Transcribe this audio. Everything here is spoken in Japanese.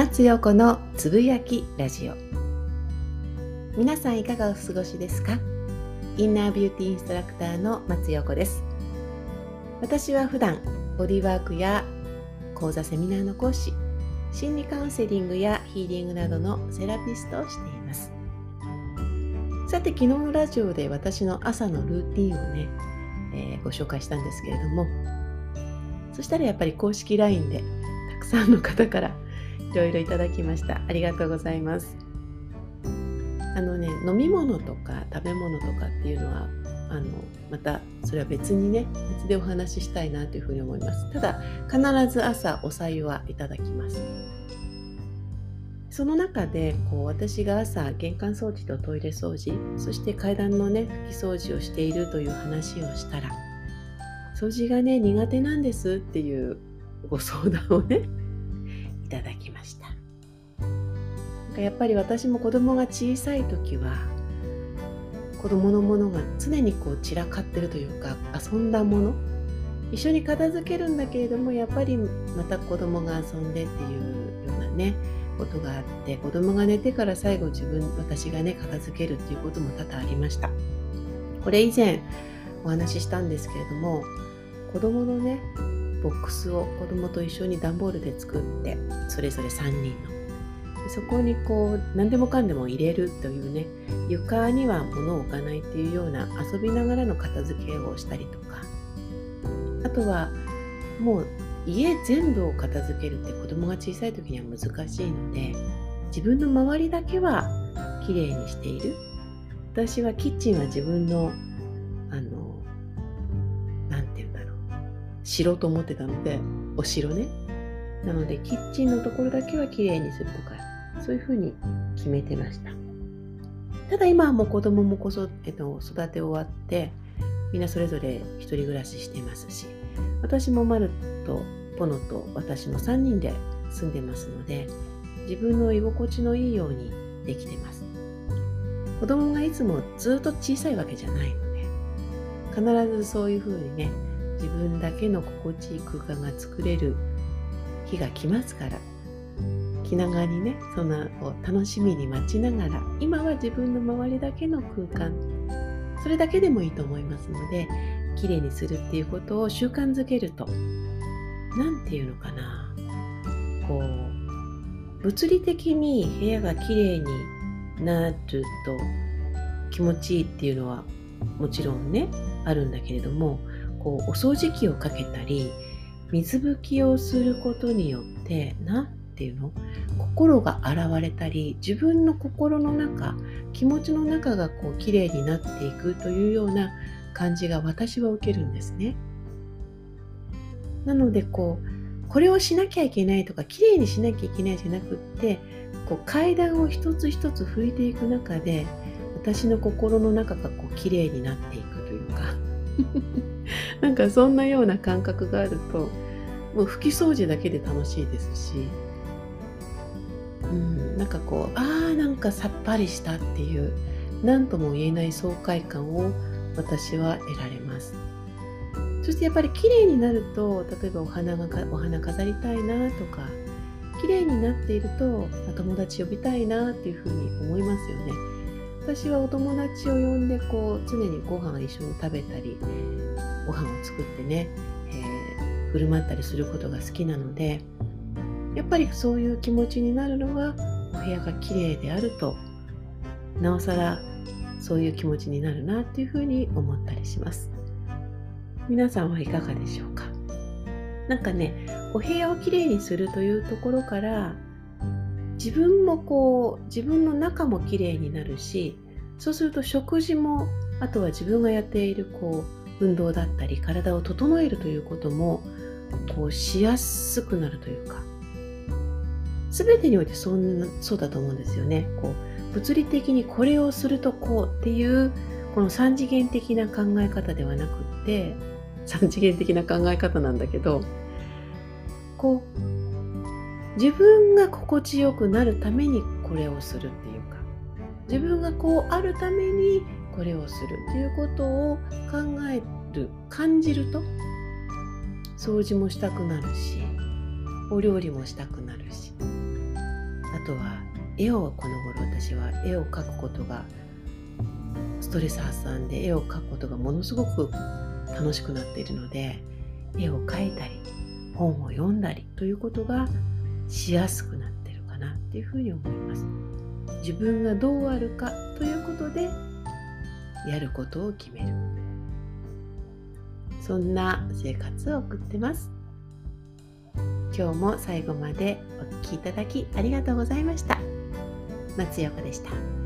松陽子のつぶやきラジオ。皆さんいかがお過ごしですか？インナービューティーインストラクターの松陽子です。私は普段ボディワークや講座セミナーの講師心理カウンセリングやヒーリングなどのセラピストをしています。さて昨日のラジオで私の朝のルーティンをね、えー、ご紹介したんですけれどもそしたらやっぱり公式 LINE でたくさんの方からいろいろいただきました。ありがとうございます。あのね飲み物とか食べ物とかっていうのはあのまたそれは別にね別でお話ししたいなというふうに思います。ただ必ず朝お白湯はいただきます。その中でこう私が朝玄関掃除とトイレ掃除そして階段のね拭き掃除をしているという話をしたら掃除がね苦手なんですっていうご相談をねただきました。なんかやっぱり私も子供が小さい時は子供のものが常にこう散らかってるというか遊んだもの一緒に片付けるんだけれどもやっぱりまた子供が遊んでっていうようなねことがあって子供が寝てから最後自分私がね片付けるっていうことも多々ありました。これ以前お話ししたんですけれども子供のねボックスを子供と一緒に段ボールで作ってそれぞれ3人の。そこにこう何でもかんでも入れるというね床には物を置かないっていうような遊びながらの片付けをしたりとか。あとはもう家全部を片付けるって子供が小さい時には難しいので自分の周りだけはきれいにしている。私はキッチンは自分の城と思ってたのでお城ね。なのでキッチンのところだけはきれいにするとかそういうふうに決めてました。ただ今はもう子供も子育ての育て終わってみんなそれぞれ一人暮らししてますし私もマルとポノと私の3人で住んでますので自分の居心地のいいようにできてます。子供がいつもずっと小さいわけじゃないので必ずそういうふうにね自分だけの心地いい空間が作れる日が来ますから。気長にねそんなを楽しみに待ちながら今は自分の周りだけの空間。それだけでもいいと思いますのできれいにするっていうことを習慣づけると何て言うのかな。こう物理的に部屋がきれいになると気持ちいいっていうのはもちろんねあるんだけれどもこうお掃除機をかけたり水拭きをすることによって何ていうの？心が洗われたり自分の心の中気持ちの中がこう綺麗になっていくというような感じが私は受けるんですね。なのでこうこれをしなきゃいけないとか綺麗にしなきゃいけないじゃなくってこう階段を一つ一つ拭いていく中で私の心の中がこう綺麗になっていくというか なんかそんなような感覚があるともう拭き掃除だけで楽しいですし。うん、なんかこうあーなんかさっぱりしたっていう何とも言えない爽快感を私は得られます。そしてやっぱり綺麗になると例えばお花がお花飾りたいなとか綺麗になっていると友達呼びたいなっていうふうに思いますよね。私はお友達を呼んでこう常にご飯一緒に食べたりご飯を作ってね、えー、振る舞ったりすることが好きなのでやっぱりそういう気持ちになるのはお部屋が綺麗であるとなおさらそういう気持ちになるなっていうふうに思ったりします。皆さんはいかがでしょうか？なんかねお部屋をきれいにするというところから自分もこう自分の中もきれいになるしそうすると食事もあとは自分がやっているこう運動だったり体を整えるということもこうしやすくなるというか全てにおいてそんなそうだと思うんですよね。こう物理的にこれをするとこうっていうこの3次元的な考え方ではなくって3次元的な考え方なんだけどこう自分が心地よくなるためにこれをするっていうか自分がこうあるためにこれをするっていうことを考える感じると掃除もしたくなるしお料理もしたくなるしあとは絵をこの頃私は絵を描くことがストレス発散で絵を描くことがものすごく楽しくなっているので絵を描いたり本を読んだりということがしやすくなってるかなっていうふうに思います。自分がどうあるかということでやることを決める。そんな生活を送ってます。今日も最後までお聴きいただきありがとうございました。松横でした。